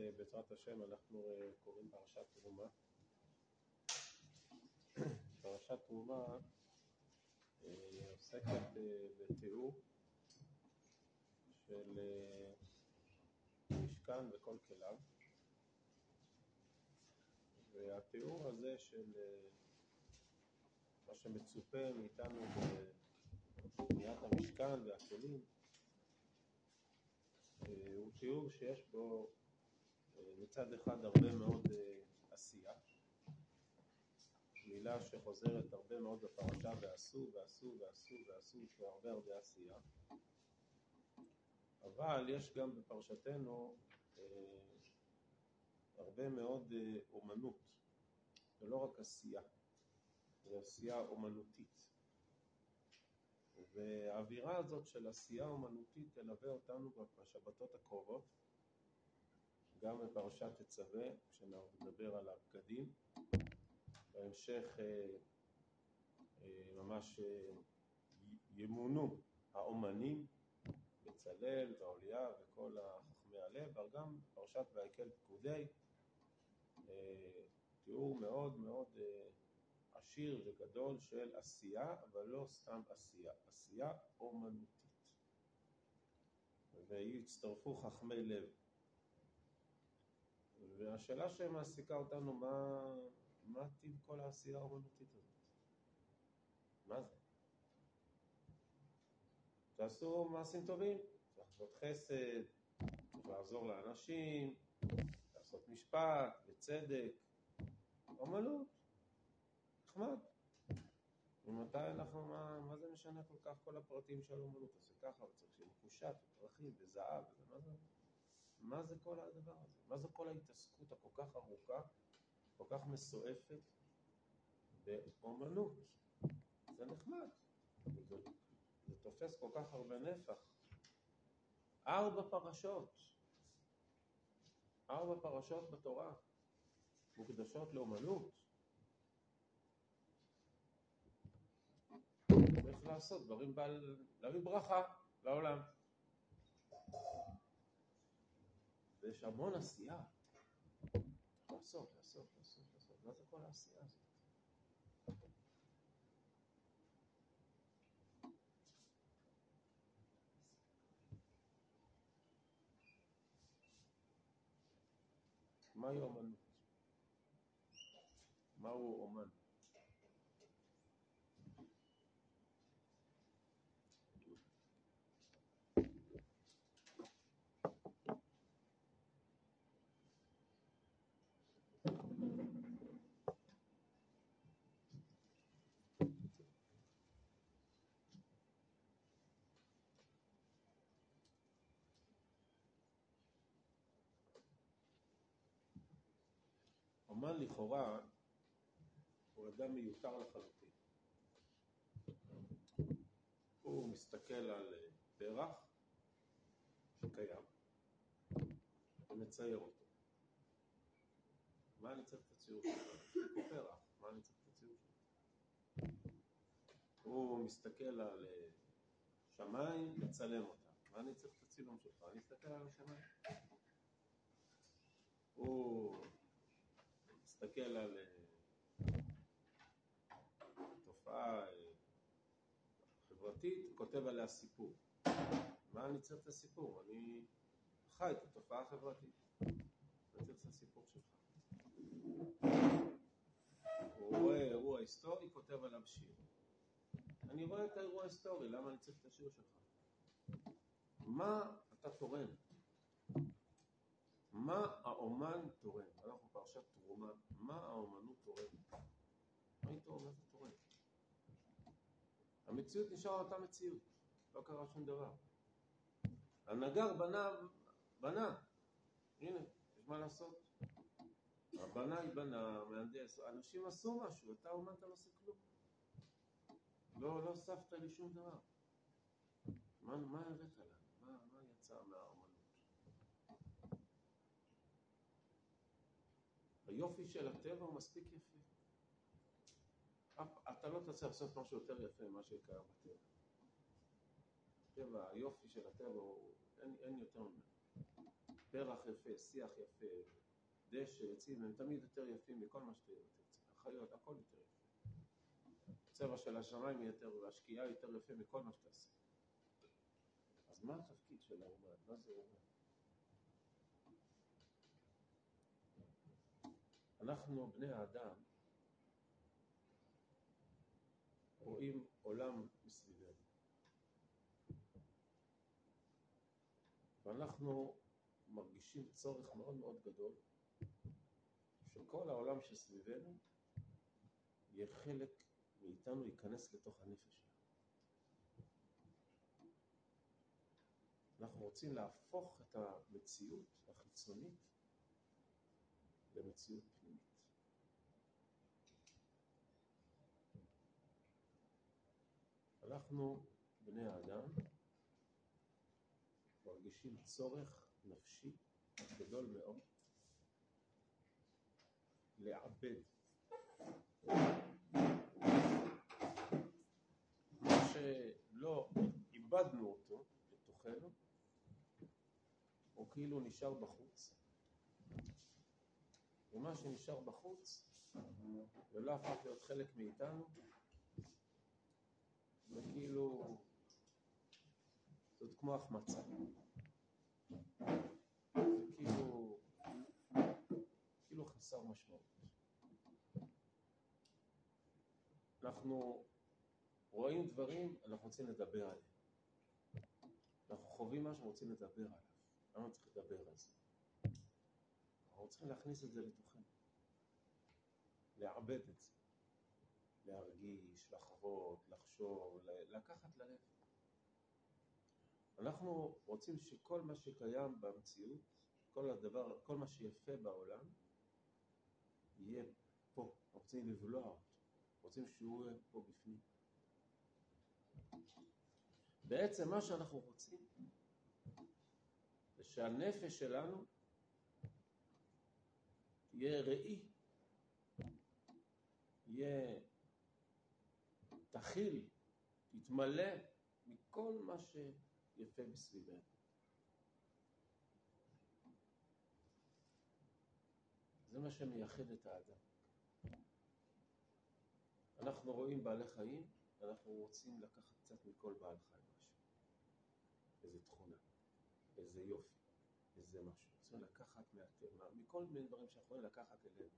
אה, בעזרת השם אנחנו אה, קוראים פרשת תרומה. פרשת תרומה אה, עוסקת בתיאור של משכן וכל כליו והתיאור הזה של מה שמצופה מאיתנו בבניית המשכן והכלים הוא תיאור שיש בו מצד אחד הרבה מאוד אה, עשייה, מילה שחוזרת הרבה מאוד בפרשה ועשו ועשו ועשו ועשו, יש הרבה הרבה עשייה, אבל יש גם בפרשתנו אה, הרבה מאוד אה, אומנות, ולא רק עשייה, זה עשייה אומנותית. והאווירה הזאת של עשייה אומנותית תלווה אותנו בשבתות הקרובות גם בפרשת תצווה, כשנדבר על הבגדים. בהמשך אה, אה, ממש אה, ימונו האומנים, בצלאל והאוליה וכל חכמי הלב, אבל גם פרשת ויקל פקודי, תיאור מאוד מאוד עשיר וגדול של עשייה, אבל לא סתם עשייה, עשייה אומנותית. ויצטרפו חכמי לב. והשאלה שמעסיקה אותנו, מה, מה טיב כל העשייה האומנותית הזאת? מה זה? תעשו מעשים טובים, צריך לעשות חסד, צריך לעזור לאנשים, לעשות משפט וצדק, אומנות, נחמד. ממתי אנחנו, מה, מה זה משנה כל כך כל הפרטים של אומנות? אז ככה, וצריך שיהיה מקושט, ופרחים, וזהב, ומה זה? מה זה כל הדבר הזה? מה זה כל ההתעסקות הכל כך ארוכה, כל כך מסועפת באומנות? זה נחמד, זה, זה תופס כל כך הרבה נפח. ארבע פרשות, ארבע פרשות בתורה מוקדשות לאומנות. צריך לעשות דברים בעל, להביא ברכה לעולם. ויש המון עשייה. לעשות, לעשות, לעשות, לעשות. מה זה כל העשייה הזאת? מהי אומנות? מהו אומן? אומן לכאורה הוא אדם מיותר לחלוטין. הוא מסתכל על פרח שקיים ומצייר אותו. מה אני צריך את הציור? יש פה פרח, מה אני צריך את הציור שלך? הוא מסתכל על שמיים, מצלם אותם. מה אני צריך את הצילום שלך? אני אסתכל על השמיים. הוא מסתכל על אה, תופעה אה, חברתית, כותב עליה סיפור. מה אני צריך את הסיפור? אני חי את התופעה החברתית. אני צריך את הסיפור שלך. הוא רואה אירוע היסטורי, כותב עליו שיר. אני רואה את האירוע ההיסטורי, למה אני צריך את השיר שלך? מה אתה תורם? מה האומן תורם? אנחנו פרשת תרומה, מה האומנות תורמת? מה היא תורמת ותורמת? המציאות נשארה אותה מציאות, לא קרה שום דבר. הנגר בנה, בנה, הנה, יש מה לעשות. הבנאי בנה, מהנדס, אנשים עשו משהו, אתה אומן אתה לא עושה כלום. לא, לא הוספת לי שום דבר. מה, מה הבאת לנו? מה, מה יצא מהאומנות? היופי של הטבע הוא מספיק יפה. אתה לא תצליח לעשות משהו יותר יפה ממה שקיים בטבע. הטבע, היופי של הטבע הוא, אין, אין יותר ממנו. פרח יפה, שיח יפה, דשא, עצים, הם תמיד יותר יפים מכל מה שתרצה. החיות, הכל יותר יפה. הצבע של השמיים יותר, והשקיעה יותר יפה מכל מה שתעשה. אז מה התפקיד של האומן? מה זה אומר? אנחנו, בני האדם, רואים עולם מסביבנו. ואנחנו מרגישים צורך מאוד מאוד גדול שכל העולם שסביבנו יהיה חלק מאיתנו, ייכנס לתוך הנפש שלנו. אנחנו רוצים להפוך את המציאות החיצונית למציאות פנימית. אנחנו, בני האדם, מרגישים צורך נפשי גדול מאוד לעבד מה שלא איבדנו אותו בתוכנו, הוא כאילו נשאר בחוץ. ומה שנשאר בחוץ ולא הפך להיות חלק מאיתנו, זה כאילו, זאת כמו החמצה. זה כאילו, כאילו חסר משמעות. אנחנו רואים דברים, אנחנו רוצים לדבר עליהם. אנחנו חווים משהו, רוצים לדבר עליו. למה צריך לדבר על זה? אנחנו צריכים להכניס את זה לתוכנו. לעבד את זה. להרגיש, לחוות, לחשוב, לקחת ללב. אנחנו רוצים שכל מה שקיים במציאות, כל הדבר, כל מה שיפה בעולם, יהיה פה. רוצים לבלוע אותו. רוצים שהוא יהיה פה בפנים. בעצם מה שאנחנו רוצים זה שהנפש שלנו תהיה ראי, יהיה תכיל, תתמלא מכל מה שיפה בסביבנו. זה מה שמייחד את האדם. אנחנו רואים בעלי חיים, אנחנו רוצים לקחת קצת מכל בעל חיים משהו. איזה תכונה, איזה יופי, איזה משהו. רוצים לקחת מהטבע, מכל מיני דברים שאנחנו יכולים לקחת אלינו.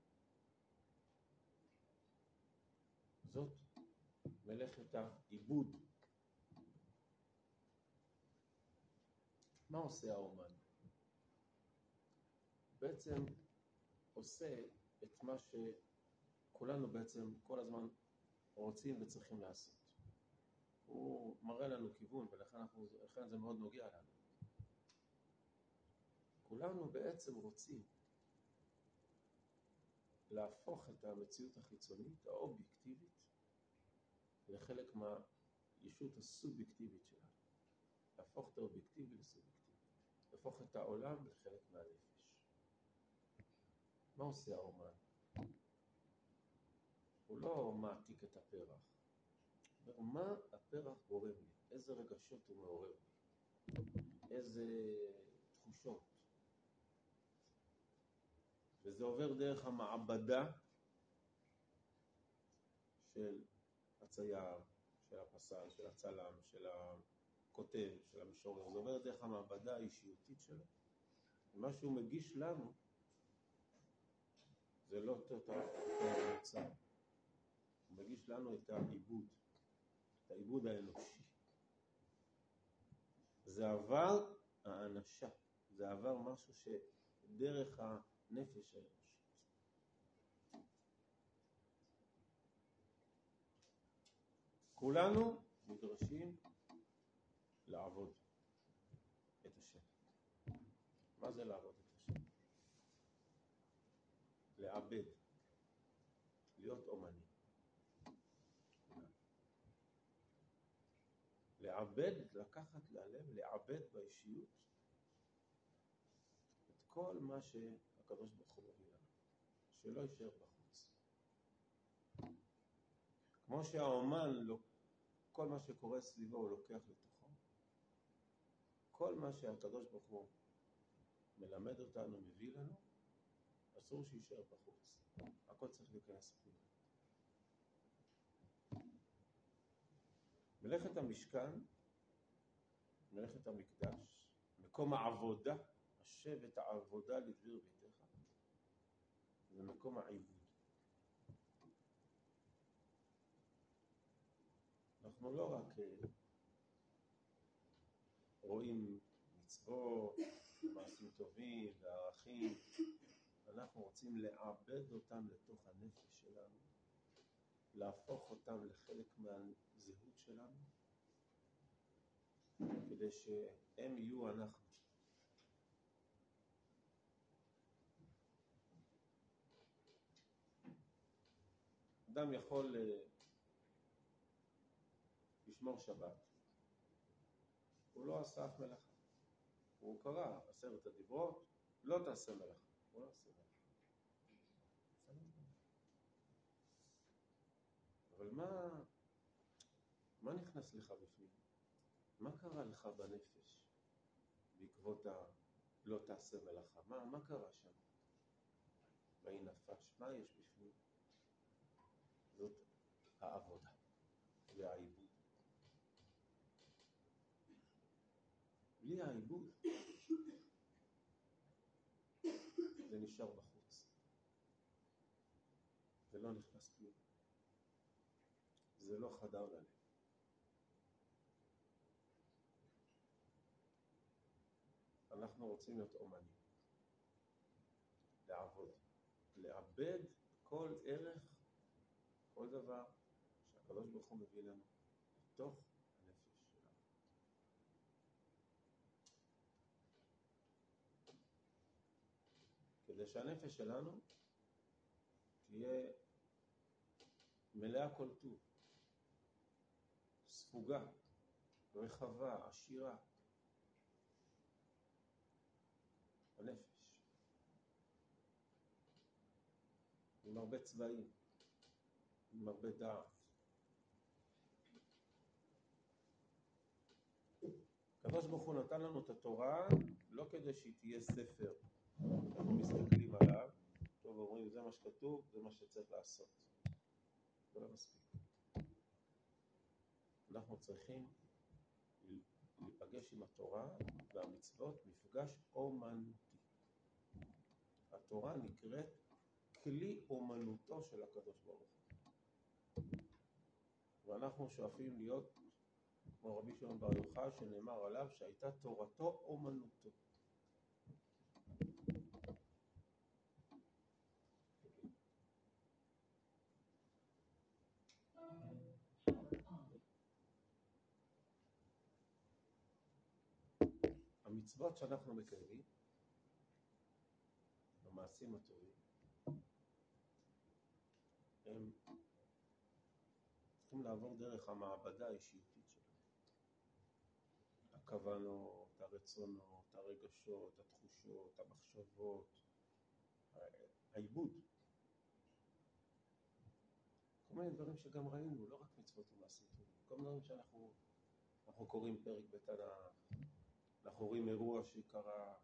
זאת מלאכת העיבוד. מה עושה האומן? בעצם עושה את מה שכולנו בעצם כל הזמן רוצים וצריכים לעשות. הוא מראה לנו כיוון ולכן אנחנו, זה מאוד נוגע לנו. כולנו בעצם רוצים להפוך את המציאות החיצונית, האובייקטיבית, לחלק מהישות הסובייקטיבית שלנו. להפוך את האובייקטיבי לסובייקטיבי. להפוך את העולם לחלק מהנפש. מה עושה האומן? הוא לא מעתיק את הפרח. אומר, מה הפרח גורם לי? איזה רגשות הוא מעורר לי? איזה תחושות? וזה עובר דרך המעבדה של הצייר, של הפסל, של הצלם, של הכותב, של המשורר. זה עובר דרך המעבדה האישיותית שלו. ומה שהוא מגיש לנו זה לא אותו המוצר. הוא מגיש לנו את העיבוד, את העיבוד האנושי. זה עבר האנשה, זה עבר משהו שדרך הנפש האנושית. כולנו נדרשים לעבוד את השם. מה זה לעבוד את השם? לעבד, להיות אומנים. לעבד, לקחת ללב, לעבד באישיות את כל מה שהקדוש ברוך הוא מביא לנו, שלא יישאר בחוץ. כמו שהאומן, לא, כל מה שקורה סביבו הוא לוקח לתוכו, כל מה שהקדוש ברוך הוא מלמד אותנו, מביא לנו, אסור שיישאר בחוץ. הכל צריך להיכנס פנימה. מלאכת המשכן, מלאכת המקדש, מקום העבודה, השב העבודה לדביר ביתך, זה מקום העיבוד. אנחנו לא רק אה, רואים מצוות, מעשים טובים וערכים, אנחנו רוצים לעבד אותם לתוך הנפש שלנו, להפוך אותם לחלק מהזהות שלנו, כדי שהם יהיו אנחנו. אדם יכול אה, לשמור שבת, הוא לא עשה אף מלאכה. הוא קרא עשרת הדיברות, לא תעשה מלאכה. הוא לא עשה מלאכה. אבל מה, מה נכנס לך בפנים? מה קרה לך בנפש בעקבות ה... לא תעשה מלאכה"? מה, מה קרה שם? ויהי נפש, מה יש בפנים? זאת העבודה והעיבוד. בלי העיבוד זה נשאר בחוץ. זה לא נכנס פנימה. זה לא חדר ללב. אנחנו רוצים להיות אומנים, לעבוד, לאבד כל ערך, כל דבר שהקדוש ברוך הוא מביא לנו לתוך הנפש שלנו. כדי שהנפש שלנו תהיה מלאה כל טוב, ספוגה, רחבה, עשירה. הנפש. עם הרבה צבעים, עם הרבה דעת. הקדוש ברוך הוא נתן לנו את התורה לא כדי שהיא תהיה ספר, אנחנו מסתכלים עליו, טוב אומרים זה מה שכתוב, זה מה שצריך לעשות. זה לא מספיק. אנחנו צריכים להיפגש עם התורה והמצוות מפגש אומנותי. התורה נקראת כלי אומנותו של הקדוש ברוך הוא. ואנחנו שואפים להיות כמו רבי שמעון בר יוחאי שנאמר עליו שהייתה תורתו אומנותו. המצוות שאנחנו מקיימים, המעשים הטובים, הם צריכים לעבור דרך המעבדה האישיותית שלנו. הכוונות, הרצונות, הרגשות, התחושות, המחשבות, העיבוד. כל מיני דברים שגם ראינו, לא רק מצוות ומעשים טובים, כל מיני דברים שאנחנו קוראים פרק בתנ"ך, אנחנו רואים אירוע שקרה,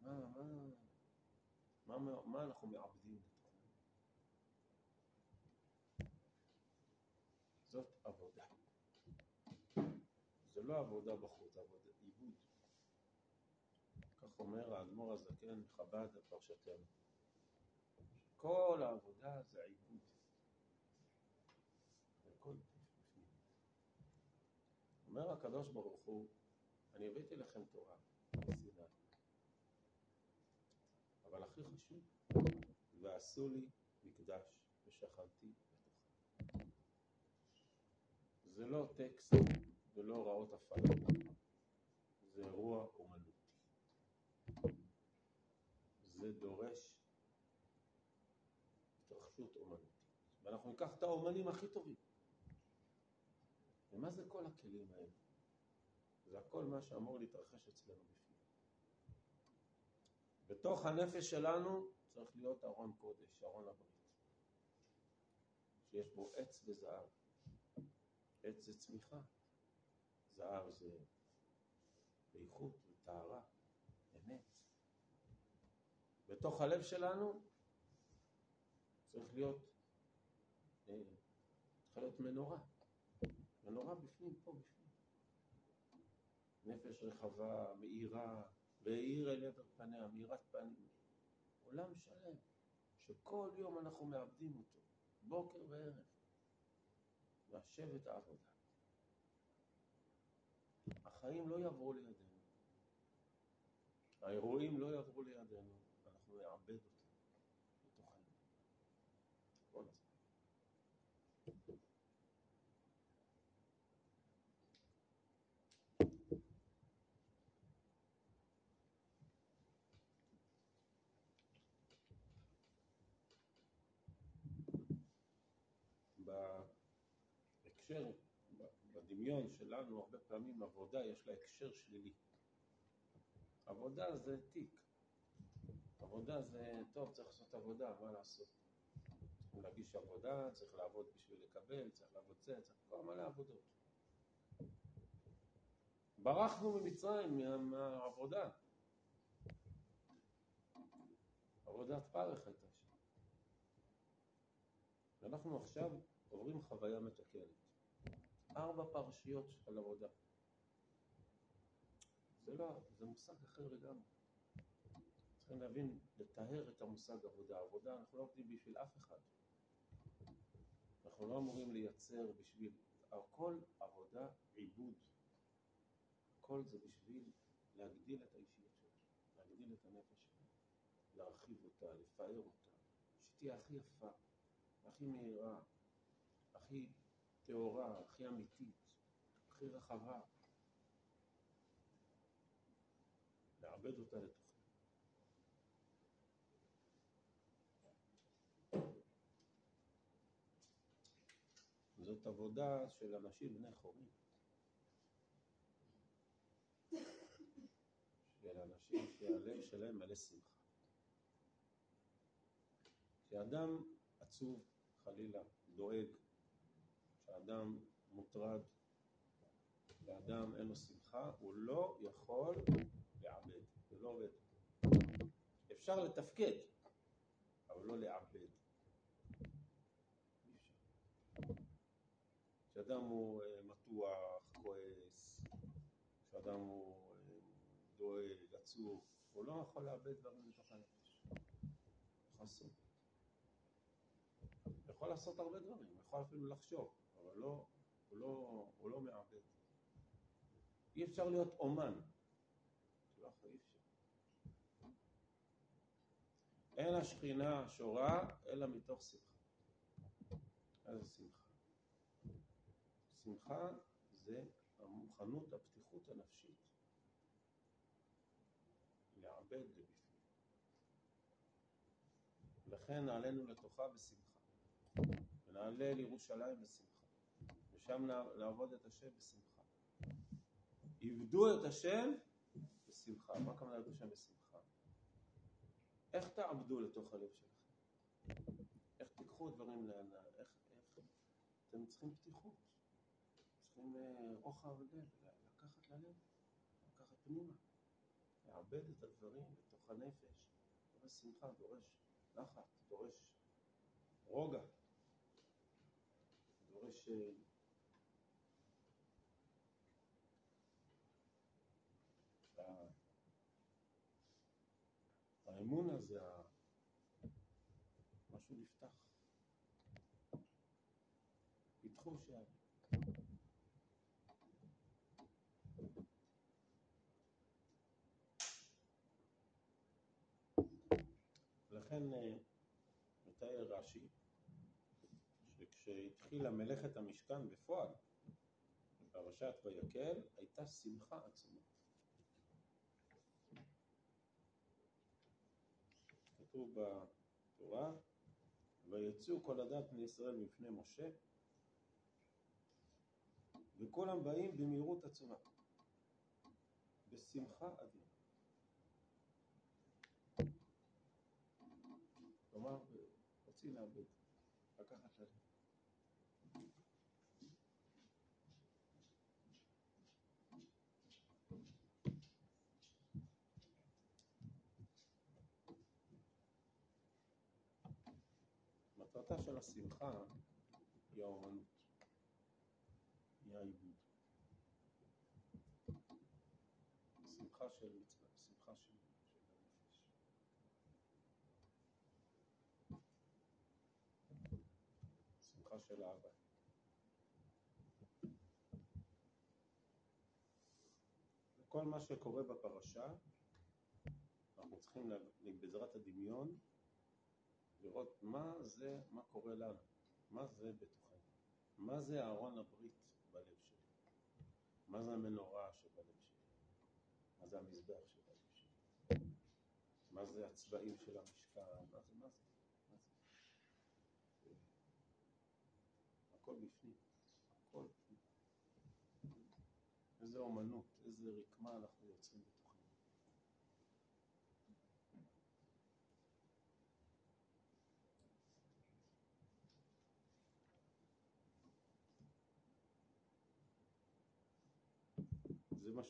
מה, מה, מה, מה אנחנו מעבדים לתוכנו? זאת עבודה. זה לא עבודה בחוץ, עבודה, עיבוד. כך אומר האדמו"ר הזקן מחב"ד בפרשתנו. כל העבודה זה עיבוד. הכל. אומר הקדוש ברוך הוא אני הבאתי לכם תורה מסיני, אבל הכי חשוב, ועשו לי מקדש ושכנתי בתוכם. זה לא טקסט ולא הוראות הפעלה, זה אירוע אומנותי. זה דורש התרחשות אומנותית. ואנחנו ניקח את האומנים הכי טובים. ומה זה כל הכלים האלה? זה הכל מה שאמור להתרחש אצלנו בפנים. בתוך הנפש שלנו צריך להיות ארון קודש, ארון הברית, שיש בו עץ וזהב. עץ זה צמיחה, זהב זה איכות וטהרה, אמת. בתוך הלב שלנו צריך להיות, אה, צריכה להיות מנורה. מנורה בפנים, פה בפנים. נפש רחבה, מאירה, והאיר אל עבר פניה, מאירת פנים. עולם שלם, שכל יום אנחנו מאבדים אותו, בוקר וערב. והשבת העבודה. החיים לא יעברו לידינו. האירועים לא יעברו לידינו, ואנחנו נאבד אותם בתוכנו. כל הזמן. בהקשר, בדמיון שלנו, הרבה פעמים עבודה יש לה הקשר שלילי. עבודה זה תיק. עבודה זה, טוב, צריך לעשות עבודה, מה לעשות? צריכים להגיש עבודה, צריך לעבוד בשביל לקבל, צריך לעבוד זה, צריך כל מלא עבודות. ברחנו ממצרים מה, מהעבודה. עבודת פרך הייתה שם. ואנחנו עכשיו עוברים חוויה מתקנת. ארבע פרשיות של עבודה. זה לא, זה מושג אחר לגמרי. צריכים להבין, לטהר את המושג עבודה. עבודה, אנחנו לא עובדים בשביל אף אחד. אנחנו לא אמורים לייצר בשביל... הכל עבודה עיבוד. הכל זה בשביל להגדיל את האישיות שלנו, להגדיל את הנפש שלנו, להרחיב אותה, לפאר אותה, שתהיה הכי יפה, הכי מהירה, הכי טהורה, הכי אמיתית, הכי רחבה. לעבד אותה לתוכנו. זאת עבודה של אנשים בני חורים. של אנשים שהלב שלהם מלא שמחה. כשאדם עצוב, חלילה, דואג, כשאדם מוטרד, לאדם אין לו שמחה, הוא לא יכול לעבד, זה לא עובד. אפשר לתפקד, אבל לא לעבד. כשאדם הוא אה, מתוח, כועס, כשאדם הוא אה, דואג, עצוב, הוא לא יכול לאבד דברים בתוך הנפש. חסום. הוא יכול לעשות הרבה דברים, הוא יכול אפילו לחשוב, אבל לא, הוא לא, הוא לא מעבד. אי אפשר להיות אומן. לא. אין השכינה שורה אלא מתוך שמחה. איזה שמחה? שמחה זה המוכנות, הפתיחות הנפשית לעבד לבפנים. לכן נעלינו לתוכה בשמחה, ונעלה לירושלים בשמחה, ושם נעבוד את השם בשמחה. עבדו את השם בשמחה. מה הכוונה לעבדו השם בשמחה? איך תעבדו לתוך הלב שלכם? איך תיקחו דברים לעיניים? איך, איך... אתם צריכים פתיחות. צריכים אה, רוחב לב, לקחת ללב, לקחת פנימה, לעבד את הדברים בתוך הנפש. דורש שמחה, דורש נחת, דורש רוגע, דורש אה, האמון הזה, משהו נפתח. פיתחו שערים. לכן אה, מתאר רש"י שכשהתחילה מלאכת המשכן בפועל, בפרשת ויקל, הייתה שמחה עצומה. כתוב בתורה, ויצאו כל הדת בני ישראל מפני משה, וכולם באים במהירות עצומה, בשמחה אדירה. כלומר, רוצים לאבד, לקחת ללב. מטרתה של השמחה היא האומנות, היא העיבוד. שמחה של מצווה, שמחה של, של הנפש. שמחה של אהבה. כל מה שקורה בפרשה, אנחנו צריכים בעזרת הדמיון לראות מה זה, מה קורה לנו, מה זה בתוכנו, מה זה ארון הברית בלב שלי, מה זה המנורה שבלב שלי, מה זה המזבח שבלב שלי, מה זה הצבעים של המשכן, מה זה, מה זה, מה זה. הכל בפנים, הכל בפנים. איזה אומנות, איזה רקמה אנחנו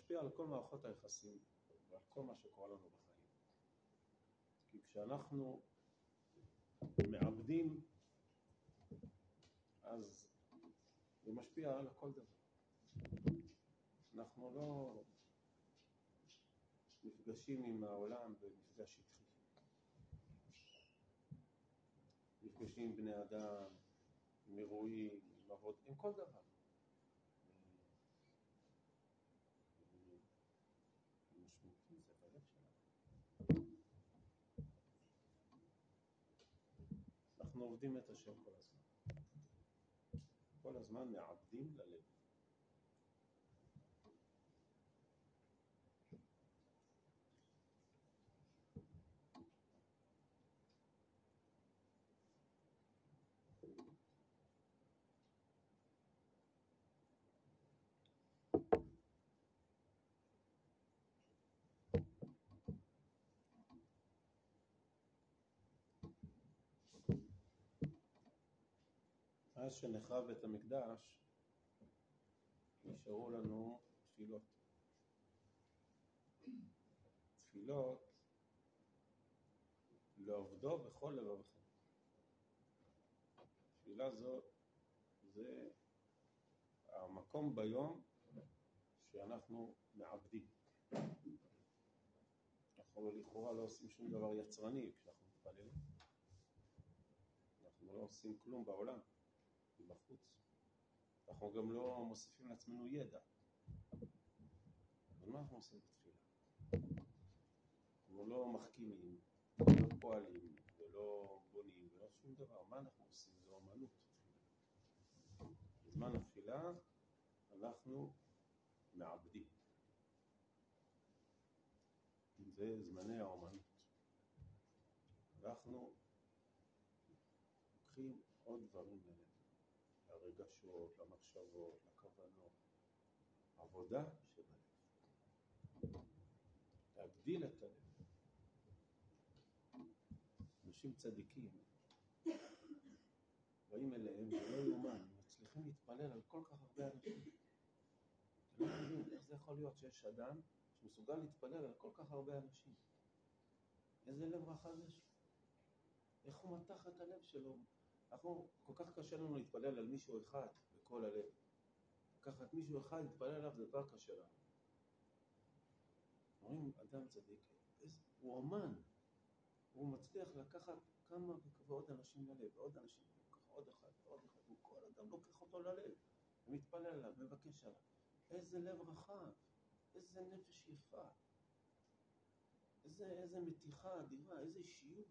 משפיע על כל מערכות היחסים ועל כל מה שקורה לנו בחיים. כי כשאנחנו מעבדים, אז זה משפיע על כל דבר. אנחנו לא נפגשים עם העולם במפגש שטחי. נפגשים עם בני אדם, עם אירועים, עם עבוד, עם כל דבר. עובדים את השם כל הזמן. כל הזמן מעבדים ללב. מאז שנחרב בית המקדש, נשארו לנו תפילות. תפילות לעובדו בכל לבבכם. תפילה זו, זה המקום ביום שאנחנו מעבדים. אנחנו לכאורה לא עושים שום דבר יצרני כשאנחנו מתפללים. אנחנו לא עושים כלום בעולם. מבחוץ. אנחנו גם לא מוסיפים לעצמנו ידע. אבל מה אנחנו עושים בתפילה? אנחנו לא מחכימים, לא פועלים, ולא בונים, ולא שום דבר. מה אנחנו עושים? זה אומנות. בזמן התפילה אנחנו מעבדים. זה זמני האומנות. אנחנו לוקחים עוד דברים. לרגשות, למחשבות, לכוונות. עבודה שבלב. להגדיל את הלב. אנשים צדיקים באים אליהם, זה לא יאומן, מצליחים להתפלל על כל כך הרבה אנשים. אתה לא מבין איך זה יכול להיות שיש אדם שמסוגל להתפלל על כל כך הרבה אנשים. איזה לב רחב יש. איך הוא מתח את הלב שלו אנחנו, כל כך קשה לנו להתפלל על מישהו אחד בכל הלב. לקחת מישהו אחד, להתפלל עליו, זה דבר קשה לנו. אומרים, אדם צדיק, הוא אומן, הוא מצליח לקחת כמה ועוד אנשים ללב, ועוד אנשים, עוד אחד, ועוד אחד, הוא כל אדם לוקח אותו ללב, ומתפלל עליו, מבקש עליו. איזה לב רחב, איזה נפש יפה, איזה, איזה מתיחה אדירה, איזה אישיות.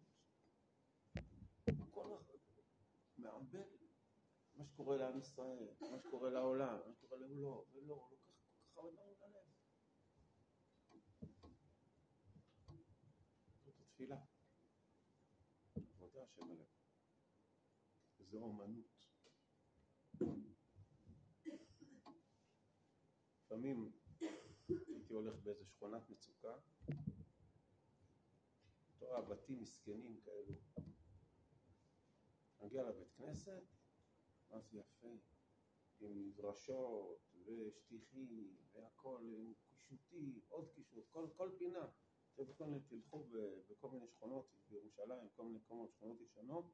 כל, מערבל מה שקורה לעם ישראל, מה שקורה לעולם, מה שקורה לעולו, ולא, הוא לוקח כל כך הרבה דברים ללב. זאת התפילה. עבודה שבלב. וזו אומנות. לפעמים הייתי הולך באיזה שכונת מצוקה, אתה רואה בתים מסכנים כאלו, מגיע לבית כנסת, זה יפה, עם דרשות ושטיחים והכל, עם קישוטי, עוד קישוט, כל, כל פינה. אתם בכלל תלכו בכל מיני שכונות בירושלים, כל מיני מקומות, שכונות ישנות,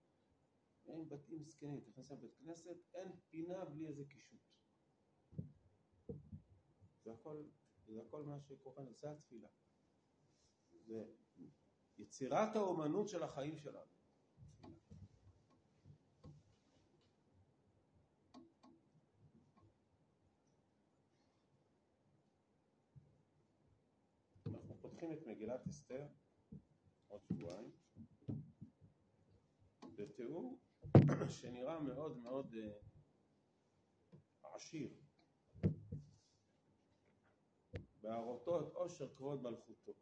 רואים בתים זקנים, אתה נכנס לבית כנסת, אין פינה בלי איזה קישוט. זה הכל, זה הכל מה שקורה, זה התפילה. זה יצירת האומנות של החיים שלנו. אנחנו פותחים את מגילת אסתר עוד שבועיים בתיאור שנראה מאוד מאוד uh, עשיר. בהראותו את עושר כבוד מלכותו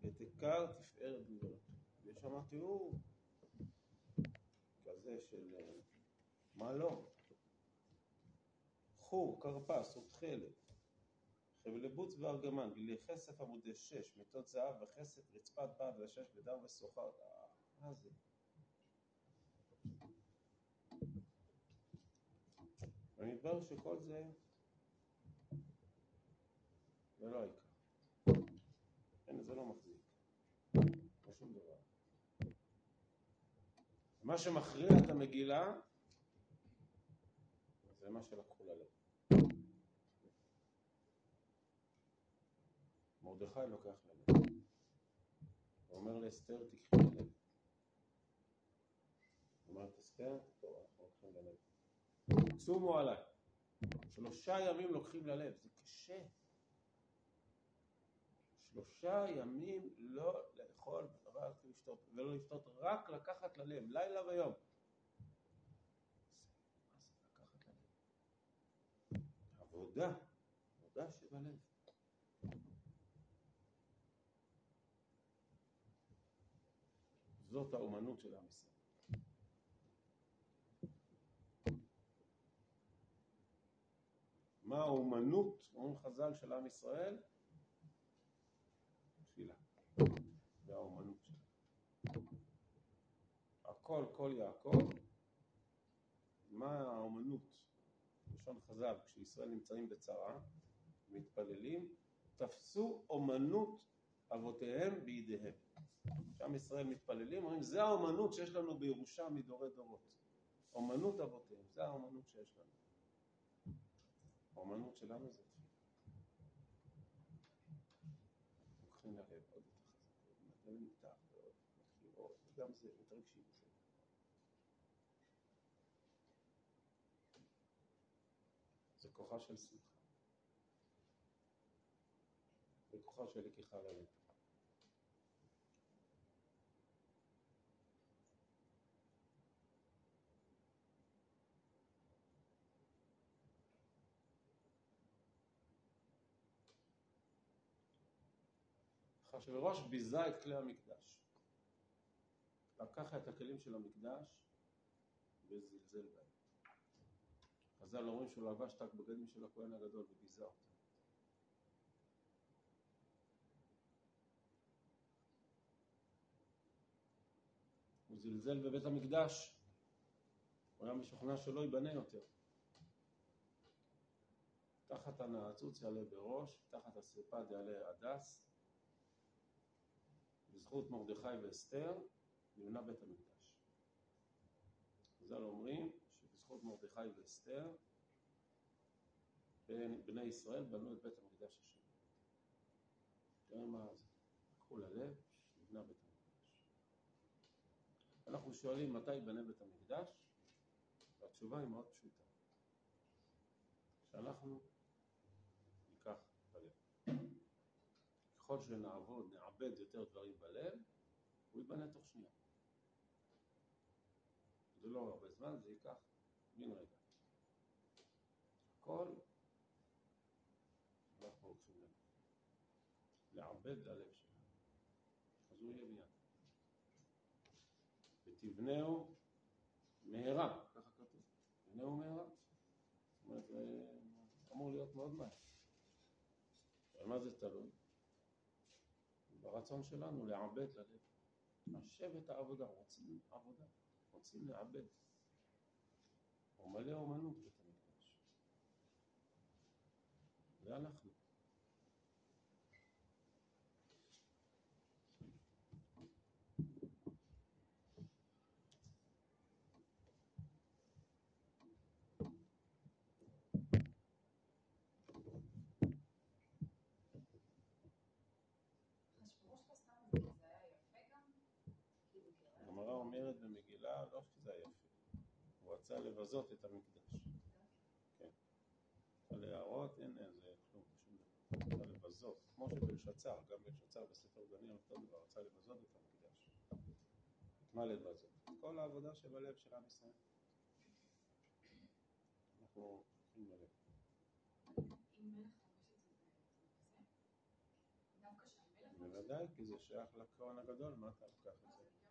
ואת עיקר תפארת גבולתו ויש שם תיאור כזה של מה לא חור, כרפס, ותכלת חבלי בוץ וארגמן, גלילי כסף עמודי שש, מיטות זהב וכסף, רצפת בד ושש בדם וסוחר. מה זה? ומתברר שכל זה זה לא העיקר. כן, זה לא מחזיק. לא שום דבר. מה שמכריע את המגילה זה מה שלקחו ללב. מרדכי לוקח ללב. הוא אומר לאסתר, תקחי ללב. אומרת אסתר, טוב, אנחנו לוקחים ללב. צומו עליי. שלושה ימים לוקחים ללב, זה קשה. שלושה ימים לא לאכול ורק לשתות, ולא לשתות, רק לקחת ללב, לילה ויום. עבודה, עבודה שבלב. זאת האומנות של עם ישראל. מה האומנות, אומרים חז"ל, של עם ישראל? תפילה. זה האומנות שלה. הכל כל יעקב, מה האומנות? לשון חז"ל, כשישראל נמצאים בצרה, מתפללים, תפסו אומנות אבותיהם בידיהם. כשעם ישראל מתפללים, אומרים, זה האומנות שיש לנו בירושה מדורי דורות. אומנות אבותיהם, זה האומנות שיש לנו. האומנות שלנו זה תפילה. לוקחים ללב עוד יותר חזק, הלב נפתח ועוד, מתחיל עוד, וגם זה, מתרגשים מזה. זה כוחה של שמחה. זה כוחה של לקיחה ללב. אחשוורוש ביזה את כלי המקדש. לקח את הכלים של המקדש וזלזל בהם. חז"ל אומרים שהוא לבש את הבגדים של הכהן הגדול וביזה אותם. הוא זלזל בבית המקדש, הוא היה משוכנע שלא ייבנה יותר. תחת הנעצוץ יעלה בראש, תחת הסרפד יעלה הדס, בזכות מרדכי ואסתר נבנה בית המקדש. חז"ל אומרים שבזכות מרדכי ואסתר בני ישראל בנו את בית המקדש השני. תראה מה זה, לקחו ללב, נבנה בית המקדש. אנחנו שואלים מתי ייבנה בית המקדש, והתשובה היא מאוד פשוטה. שאנחנו ניקח בלב. ככל שנעבוד, נעבד יותר דברים בלב, הוא ייבנה תוך שנייה. זה לא הרבה זמן, זה ייקח מין רגע. הכל אנחנו רוצים לב. לעבד ללב שלנו. אז הוא יהיה מיד. ותבנהו מהרה, ככה כתוב. תבנהו מהרה. זאת אומרת, זה אמור להיות מאוד מהר. על מה זה תלוי? ברצון שלנו לעבד ללב. לשבת העבודה, רוצים עבודה, רוצים לעבד. הוא מלא אומנות בית המקדש. זה. רצה לבזות את המקדש. כן. על הערות, אין, אין, זה כלום, שום דבר. רצה לבזות, כמו שבלשצר, גם בלשצר בספר דניאל אותו דבר, רצה לבזות את המקדש. מה לבזות? כל העבודה שבלב של עם ישראל. אנחנו הולכים ללב. בוודאי, כי זה שייך לכהן הגדול, מה אתה לוקח את זה?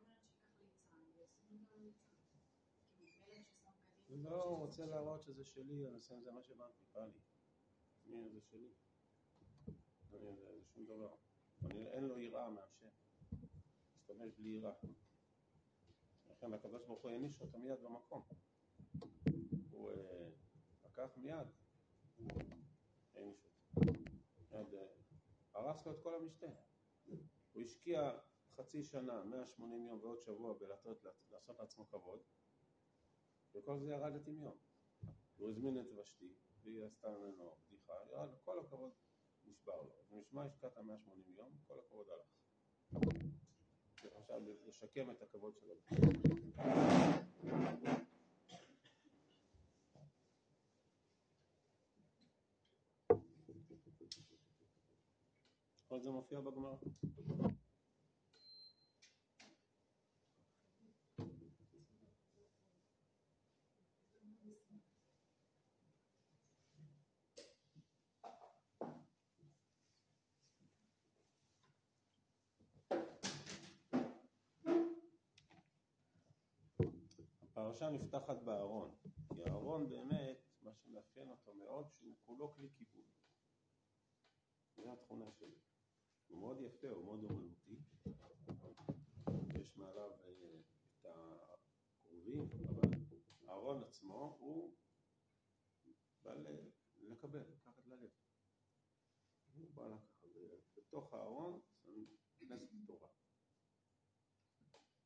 לא, הוא רוצה להראות שזה שלי, אני עושה עם זה מה שבאתי, בא לי. מי זה שלי? אני יודע, זה שום דבר. אין לו יראה מהשם. משתמש בלי יראה. לכן הקדוש ברוך הוא העניש אותו מיד במקום. הוא אה, לקח מיד, העניש אותו. מיד אה, הרס לו את כל המשתה. הוא השקיע חצי שנה, 180 יום ועוד שבוע בלעשות לעצמו כבוד, וכל זה ירד לטמיון. הוא הזמין את ושתי, והיא עשתה ממנו בדיחה, ירד כל הכבוד נשבר לו. אז משמע השקעת 180 יום, כל הכבוד הלך. עכשיו לשקם את הכבוד שלו. כל זה מופיע בגמרא. הפרשה נפתחת בארון, כי הארון באמת, מה שמאפיין אותו מאוד, שהוא כולו כלי כיבוד. זו התכונה שלי. הוא מאוד יפה, הוא מאוד אומנותי. יש מעליו אה, את הקרובים, אבל הארון עצמו הוא בא לקבל, לקחת ללב. הוא בא לקחת, בתוך הארון כנסת תורה.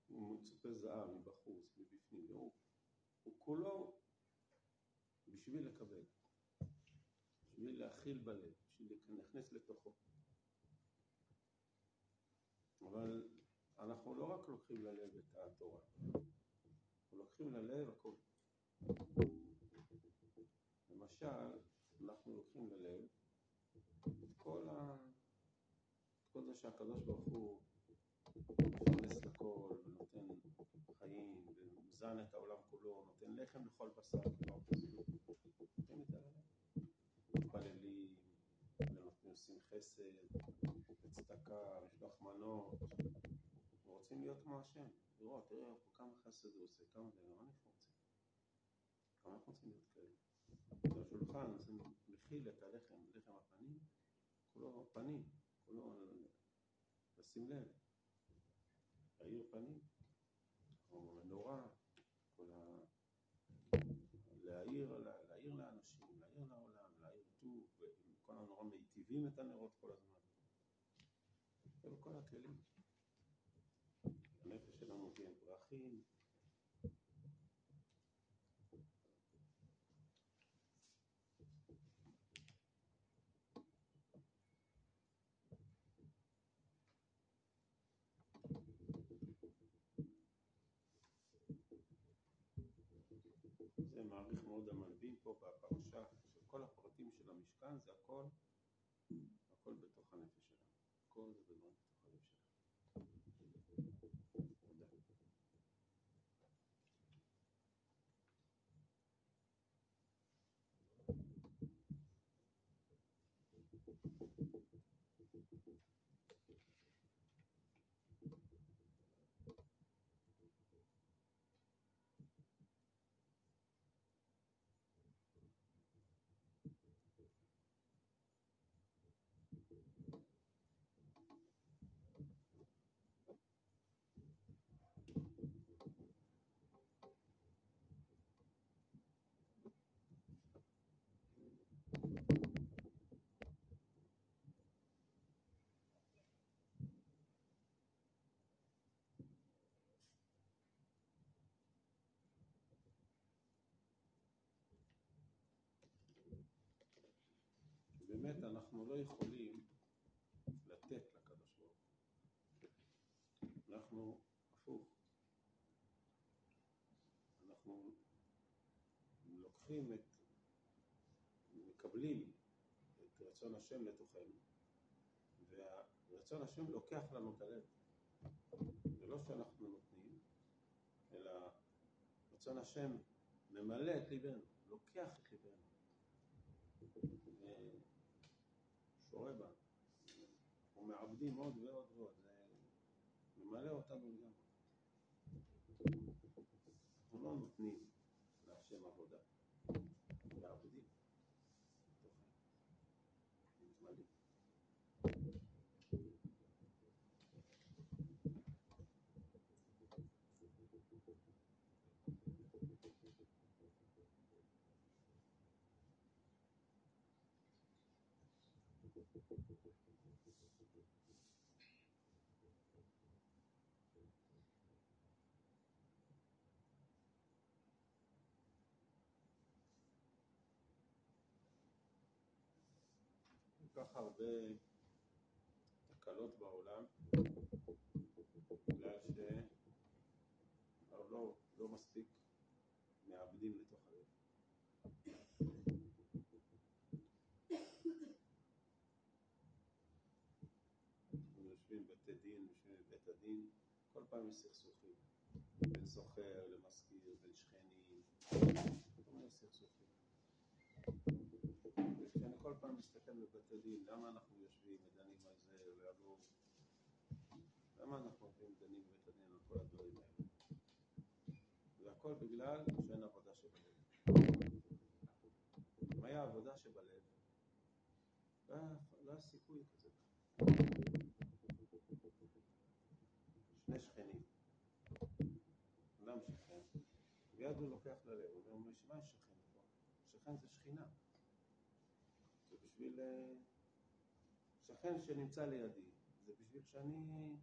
הוא מצופה זהב מבחוץ, מבפנים, הוא, הוא כולו בשביל לקבל, בשביל להכיל בלב, בשביל להכניס לתוכו. אבל אנחנו לא רק לוקחים ללב את התורה, אנחנו לוקחים ללב הכל. למשל, אנחנו לוקחים ללב את כל, ה... את כל זה שהקדוש ברוך הוא מפרנס לכל, חיים, ומזן את העולם כולו, נותן לחם לכל בשר, הלב. מתפללים, עושים חסד, וצדקה, משלוח מנות, ורוצים להיות כמו השם, לראות, תראה כמה חסד הוא עושה, כמה זה, מה אנחנו רוצים? כמה אנחנו רוצים להיות כאלה? השולחן, זה מכיל את הלחם, לחם הפנים, כולו פנים, כולו, לשים לב, להאיר פנים, או מנורה, כל ה... להעיר, להעיר לאנשים, להעיר לעולם, להעיר טוב, כל הנורא מיטיבים את הנרות כל הזמן. אלו כל הכלים. הנפש שלנו תהיה פרחים. זה מעריך מאוד המלבים פה בפרשה של כל הפרטים של המשכן, זה הכל, הכל בתוך הנפש שלנו. הכל זה בדברים בתוך הלב שלנו. תודה. באמת אנחנו לא יכולים לתת לקדוש ברוך הוא. אנחנו הפוך. אנחנו לוקחים את, מקבלים את רצון השם לתוכנו, ורצון השם לוקח לנו את הלב. זה לא שאנחנו נותנים, אלא רצון השם ממלא את ליבנו, לוקח את ליבנו, ושורה בנו. אנחנו מעבדים עוד ועוד ועוד, זה ממלא אותנו לגמרי. אנחנו לא נותנים להשם עבודה, מעבדים. מתמלאים. כל כך הרבה תקלות בעולם, בגלל שלא לא מספיק מעבדים לתוך הלב. אנחנו יושבים בבתי דין, בבית הדין, כל פעם יש סכסוכים, בין סוחר למשכיר, בין שכנים, כל מיני סכסוכים. וכשאני כל פעם מסתכל בבתי דין, למה אנחנו יושבים ודנים על זה, ולא... למה אנחנו יושבים ודנים בבית הדין על כל הדברים האלה? והכל בגלל שאין עבודה שבלב. אם היה עבודה שבלב, לא היה סיכוי כזה. שני שכנים, אדם שכן, ויד הוא לוקח ללב, הוא אומר, מה יש שכן פה? שכן זה שכינה. זה בשביל שכן שנמצא לידי, זה בשביל שאני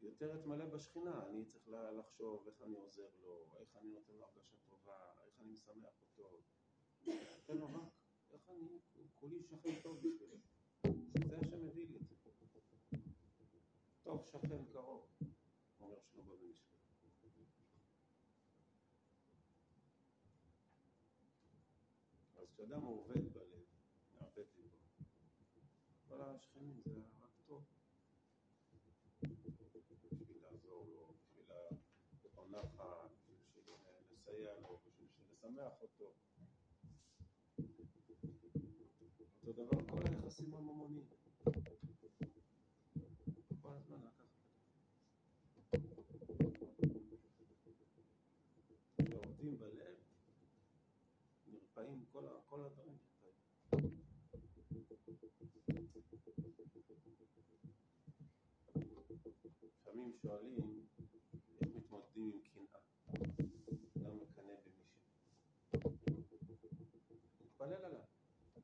יותר אתמלא בשכינה, אני צריך לחשוב איך אני עוזר לו, איך אני נותן לו הרגשה טובה, איך אני משמח אותו, נותן לו רק, איך אני, כולי שכן טוב בשבילו, שזה שמביא לי את זה. טוב שכן קרוב, אומר שלמה במשפט. אז כשאדם עובד בלב, מעבד ליבו, כל השכנים זה רק טוב. בשביל לעזור לו, בשביל נחת, בשביל לסייע לו, בשביל לשמח אותו. אותו דבר כל היחסים הממוניים. כל הזמן לקחת. כשעובדים בלב, נרפאים, כל, כל הדברים נרפאים. לפעמים שואלים איך מתמודדים עם קנאה. אדם מקנא במישהו. תתפלל עליו,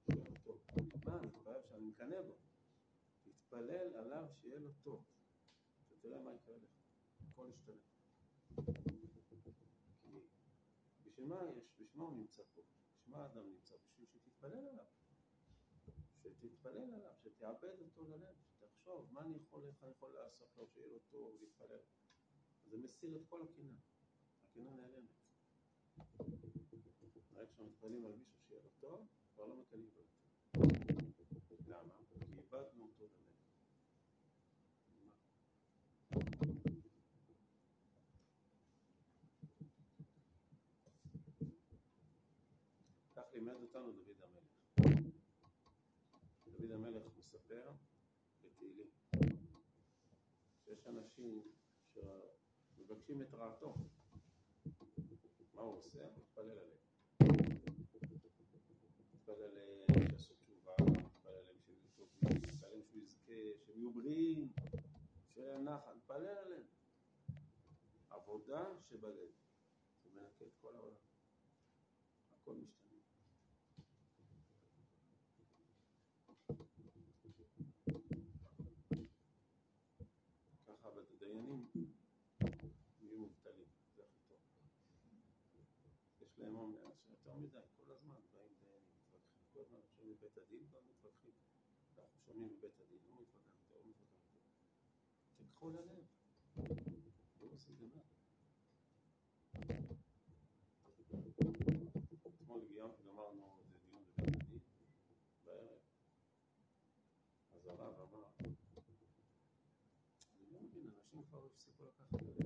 לו טוב. מה, מתפלל שאני מקנא בו. תתפלל עליו שיהיה לו טוב. שתראה מה יקרה לך. הכל ישתנה. כי בשביל מה יש, בשביל מה הוא נמצא פה? בשביל מה האדם נמצא? שתתפלל עליו. שתתפלל עליו, שתעבד אותו ללב, שתחשוב מה אני יכול, איך אני יכול לעשות לו, שיהיה לו טוב, להתפלל. זה מסיר את כל הקנאה. הקנאה נעלמת. רק כשמתפללים על מישהו שיהיה לו טוב, כבר לא מקנאים בו יותר. למה? כי איבדנו אותו ללב. כך לימד אותנו דוד המלך. דוד המלך מספר בתהילים שיש אנשים שמבקשים את רעתו. מה הוא עושה? הוא מתפלל עליהם. מתפלל עליהם שיעשו תשובה, מתפלל עליהם שהם יהיו טובים, מתפלל עליהם שהוא יזכה, שהם יהיו בריאים, שיהיה להם נחת, מתפלל עליהם. עבודה שבלב. זה מנקה את כל העולם. הכל משתנה. והם אומרים, כן, אנשים מדי, כל הזמן באים ומתווכחים, כל הזמן שומעים מבית הדין לא ומתווכחים. אנחנו לא, שומעים מבית הדין, לא הוא מתווכח איתו, הוא מתווכח ללב. לא עושים דבר. אתמול גמרנו איזה דיון בבית הדין, בערב. אז הרב אמר, אני לא מבין, אנשים כבר הפסיקו לקחת את זה,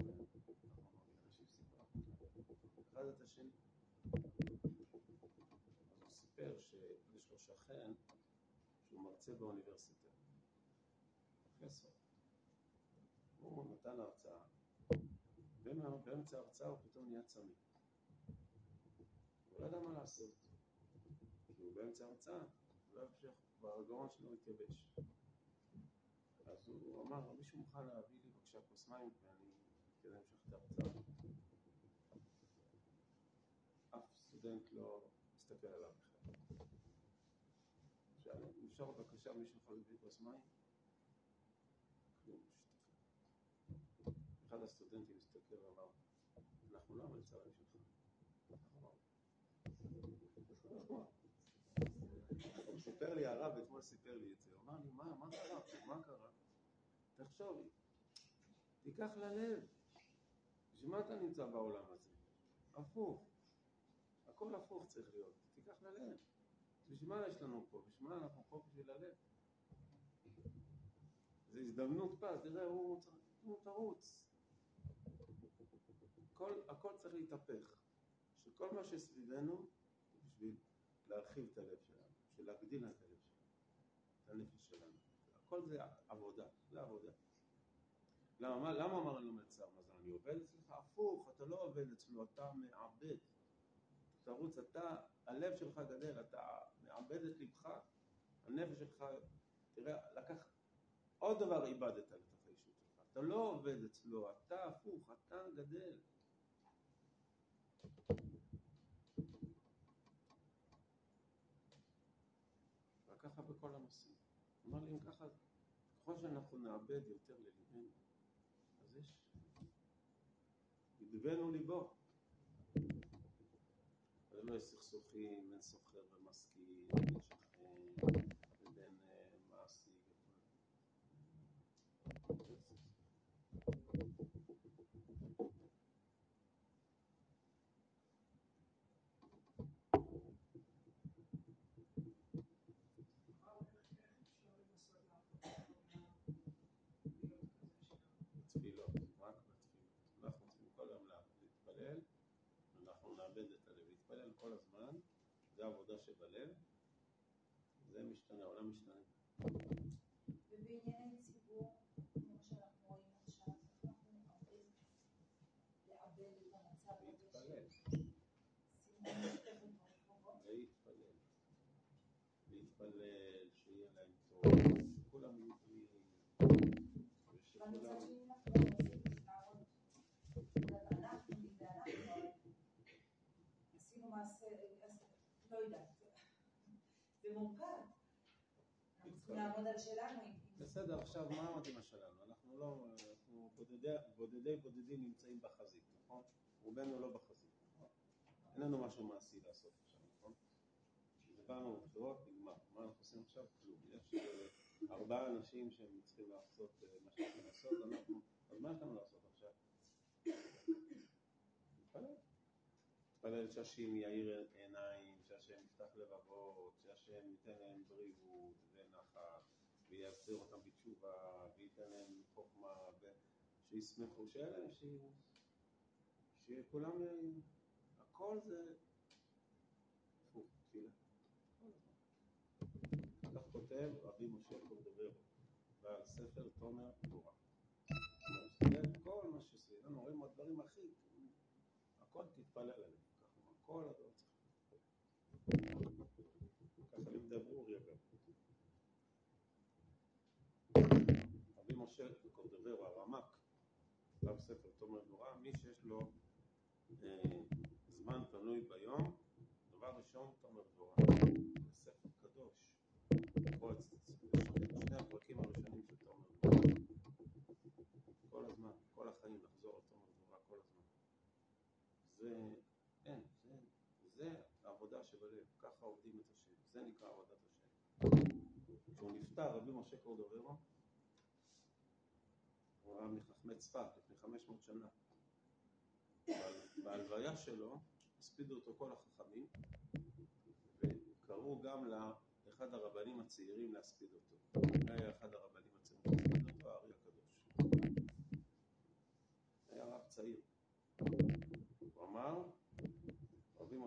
אחד את השני. אז הוא סיפר שיש לו שכן שהוא מרצה באוניברסיטה, פרופסור. הוא נתן הרצאה, ובאמצע ההרצאה הוא פתאום נהיה צמא. הוא לא ידע מה לעשות, כי הוא באמצע ההרצאה, הוא לא ימשיך, כבר הגרון שלו התייבש. אז הוא אמר, מישהו מוכן להביא לי בבקשה כוס מים ואני כדי להמשך את ההרצאה. אף סטודנט לא מסתכל עליו בכלל. עכשיו, אפשר בבקשה מישהו יכול להביא כוס מים? כלום, שתקה. אחד הסטודנטים הסתכל ואמר, אנחנו לא המלצרים שלך. הוא סיפר לי, הרב אתמול סיפר לי את זה, הוא אמר לי, מה, מה קרה? מה קרה? תחשוב, תיקח ללב. בשביל מה אתה נמצא בעולם הזה? הפוך. הכל הפוך צריך להיות. תיקח ללב. בשביל מה יש לנו פה? בשביל מה אנחנו פה בשביל הלב? זו הזדמנות פז, תראה, הוא, הוא תרוץ. הכל, הכל צריך להתהפך. שכל מה שסביבנו, בשביל להרחיב את הלב שלנו, בשביל להגדיל את הלב שלנו, את הנפש שלנו. הכל זה עבודה, זה עבודה. למה, למה אמר לנו מלצר מזל? אני עובד אצלך? הפוך, אתה לא עובד אצלו, אתה מעבד. תרוץ, אתה, הלב שלך גדל, אתה מעבד את לבך, הנפש שלך, תראה, לקח, עוד דבר איבדת לתוך האישות שלך. אתה לא עובד אצלו, אתה הפוך, אתה גדל. וככה בכל הנושאים. אמר לי, אם ככה, ככל שאנחנו נאבד יותר לליבנו, אז יש, ידבנו ליבו. לא יש סכסוכים בין סוחר ומשכיר, בין שכן, ובין uh, מעסיק תפילות, רק בתפילות. אנחנו צריכים כל היום להתפלל, אנחנו נאבד את הלב, להתפלל כל הזמן, זה עבודה שבלב, זה משתנה, העולם משתנה. ובענייני ציבור, כמו שאנחנו רואים עכשיו, אנחנו נאבד לעבד את המצב הזה להתפלל. להתפלל, שיהיה להם טוב, שכולם יהיו בריאים, אבל מצד ושכולם... שני אנחנו לא רוצים לעבוד. אנחנו, מי זה אנחנו, הרי עשינו מעשה, אז לא יודעת, זה מורכב. על שלנו. אם- בסדר, עכשיו מה המדינה שלנו? אנחנו לא, אנחנו בודדי, בודדי בודדים נמצאים בחזית, נכון? רובנו לא בחזית, נכון? אין לנו משהו מעשי לעשות עכשיו, נכון? באנו בבחירות, נגמר. מה אנחנו עושים עכשיו? כלום. יש אה, ארבעה אנשים שהם צריכים לעשות אה, מה שהם צריכים לעשות, אנחנו, אז מה יש לנו לעשות עכשיו? להתפלל. להתפלל שהשם יאיר עיניים, שהשם יפתח לבבות, שהשם ייתן להם בריאות ונחת, ויעשה אותם בתשובה, וייתן להם חוכמה, ושישמחו, שיהיה להם, שיהיה- שכולם, הכל זה הפוך, תפילה. כך כותב רבי משה קורדוברו, בעל ספר תומר תורה. כל מה שסביבנו, רואים הדברים הכי, הכל תתפלל עליהם, ככה, כל הדבר צריך. ככה לימדי ברוריה גם. רבי משה קורדוברו, הרמ"ק, כתב ספר תומר תורה, מי שיש לו אה, זמן פנוי ביום, דבר ראשון תומר זה ספר קדוש. לקרוא את שני הפרקים הראשונים של תומר תורה. כל הזמן, כל החיים, לחזור על תומר תורה כל הזמן. זה, אין, זה, זה שבלב, ככה עובדים את השם, זה נקרא עבודת השם. כשהוא נפטר, רבי משה קורדוברו, הוא היה מחכמי צפת לפני 500 שנה. בהל- בהלוויה שלו הספידו אותו כל החכמים, וקראו גם לאחד הרבנים הצעירים להספיד אותו. היה היה אחד הרבנים הצמודים, אותו הארי הקדוש. היה רב צעיר. הוא אמר,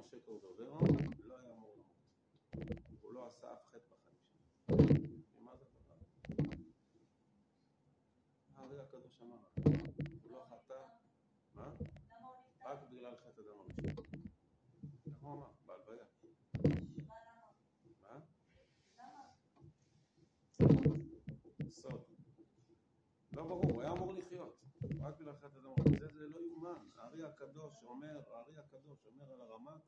משה קורדוברו לא היה אמור למות. הוא לא עשה אף חטא בחיים שלו. ממה זה הדבר? הארי הקדוש אמר, הוא לא חטא, מה? רק בגלל חטא אדם הראשון. איך הוא אמר? בהלוויה. מה? סוד. לא ברור, הוא היה אמור לחיות. רק חטא אדם הראשון. זה, לא יאומן. הארי הקדוש אומר, הארי הקדוש אומר על הרמק,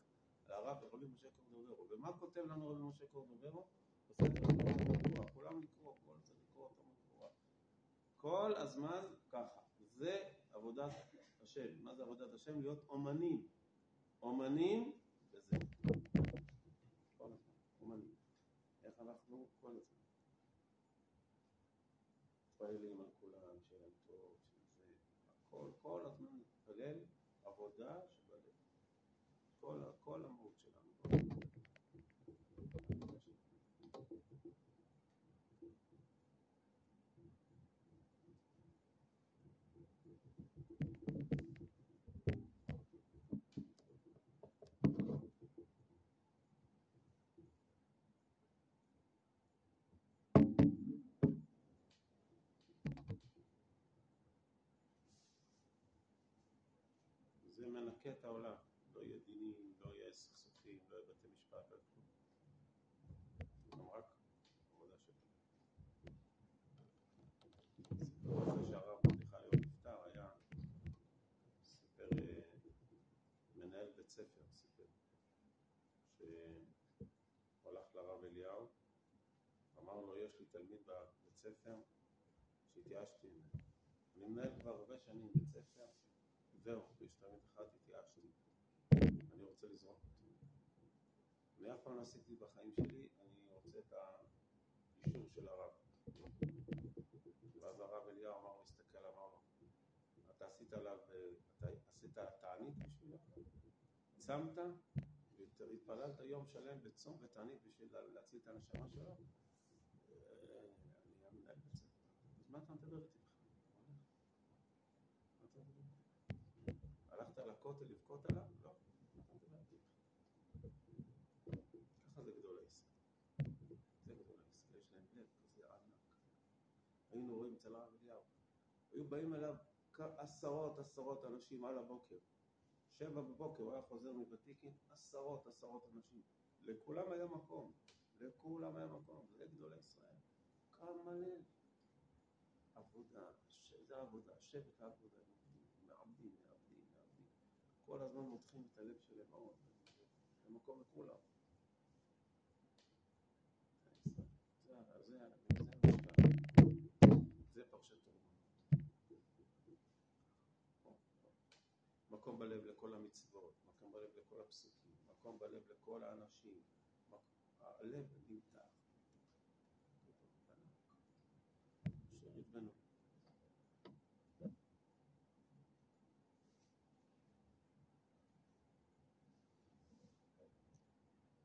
על רבי משה קורדוברו. ומה כותב לנו רבי משה קורדוברו? לקרוא, כולם לקרוא, כל זה לקרוא אותו מקורא. כל הזמן ככה. זה עבודת השם. מה זה עבודת השם? להיות אומנים. אומנים בזה. כל הזמן, אומנים. איך אנחנו כל הזמן. מתפללים על כולם, שיהיה להם טוב, שזה, הכל, כל הזמן להתפלל, עבודה שבלב. כל, כל המהות שלנו. מנקה את העולם. לא יהיה דינים, לא יהיה סכסוכים, לא יהיה בתי משפט, לא יהיה כלום. רק עבודה של סיפור הזה שהרב מרדכי היום נפטר היה, סיפר אה, מנהל בית ספר, סיפר, שהוא הלך לרב אליהו, אמר לו, יש לי תלמיד בבית ספר שהתייאשתי ממנו. אני מנהל כבר הרבה שנים בית ספר, זהו, יש תלמיד אחד, התייאשתי. אני רוצה לזרוק אותו. אני אף פעם לא עשיתי בחיים שלי, אני רוצה את האישור של הרב. ואז הרב אליהו אמר לו, הסתכל, אמר לו, אתה עשית עליו, אתה עשית תענית בשבילו? צמת והתפללת יום שלם בצום ותענית בשביל להציל את הנשמה שלו? אה, אני המנהל בית. אז מה אתה מדבר איתי בכלל? מה אתה מדבר איתי? לכותל לבכות עליו? לא. ככה זה גדול ישראל. זה גדול ישראל, יש להם לב כזה ענק. היינו רואים אצל הרב אליהו. היו באים אליו עשרות עשרות אנשים על הבוקר. שבע בבוקר, הוא היה חוזר מוותיקין, עשרות עשרות אנשים. לכולם היה מקום. לכולם היה מקום. זה גדולי ישראל. כמה לב. עבודה, זה עבודה, שבט העבודה. כל הזמן מותחים את הלב שלהם מאוד. זה מקום לכולם. זה, פרשת. מקום בלב לכל המצוות, מקום בלב לכל הפסוקים, מקום בלב לכל האנשים. הלב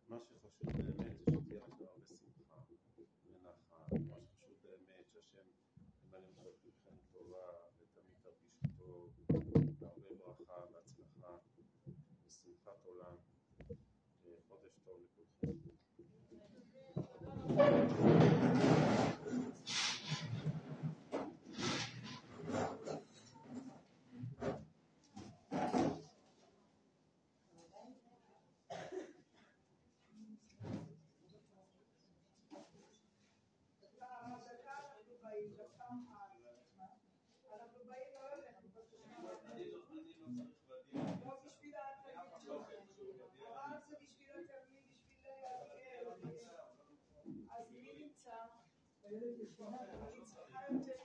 מה שחשוב באמת זה שתהיה לכם הרבה שמחה ונחת, מה שחשוב באמת שהשם ימלא מכם טובה ותמיד תרגישו טוב, הרבה ברכה והצלחה ושמחת עולם, חודש טוב לכולכם. אנחנו באים לא אליך, אני לא צריך לא בשביל התלמיד שלך. הרב זה בשביל התלמיד, בשביל להקל. אז מי נמצא? אני צריכה יותר.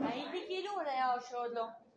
Gaindikilura, ja, o odlong.